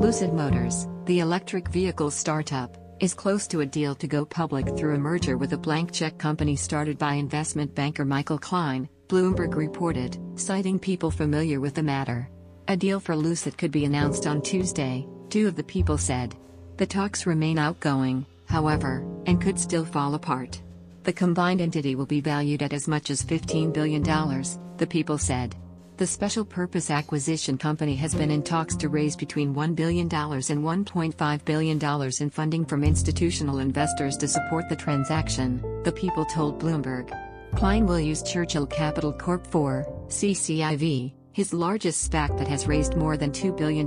Lucid Motors, the electric vehicle startup, is close to a deal to go public through a merger with a blank check company started by investment banker Michael Klein, Bloomberg reported, citing people familiar with the matter. A deal for Lucid could be announced on Tuesday, two of the people said. The talks remain outgoing, however, and could still fall apart. The combined entity will be valued at as much as $15 billion, the people said. The special purpose acquisition company has been in talks to raise between $1 billion and $1.5 billion in funding from institutional investors to support the transaction, the people told Bloomberg. Klein will use Churchill Capital Corp 4, CCIV, his largest SPAC that has raised more than $2 billion,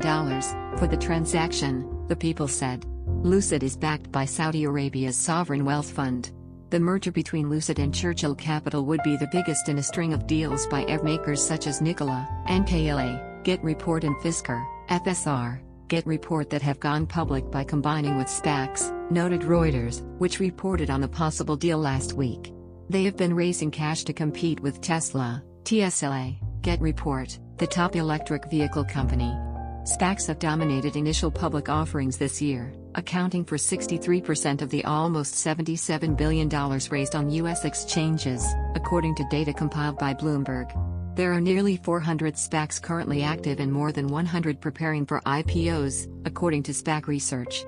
for the transaction, the people said. Lucid is backed by Saudi Arabia's sovereign wealth fund. The merger between Lucid and Churchill Capital would be the biggest in a string of deals by EV makers such as Nikola, NKLA, Get Report and Fisker, FSR, Get Report that have gone public by combining with SPACs, noted Reuters, which reported on the possible deal last week. They have been raising cash to compete with Tesla, TSLA, Get Report, the top electric vehicle company. SPACs have dominated initial public offerings this year, accounting for 63% of the almost $77 billion raised on U.S. exchanges, according to data compiled by Bloomberg. There are nearly 400 SPACs currently active and more than 100 preparing for IPOs, according to SPAC Research.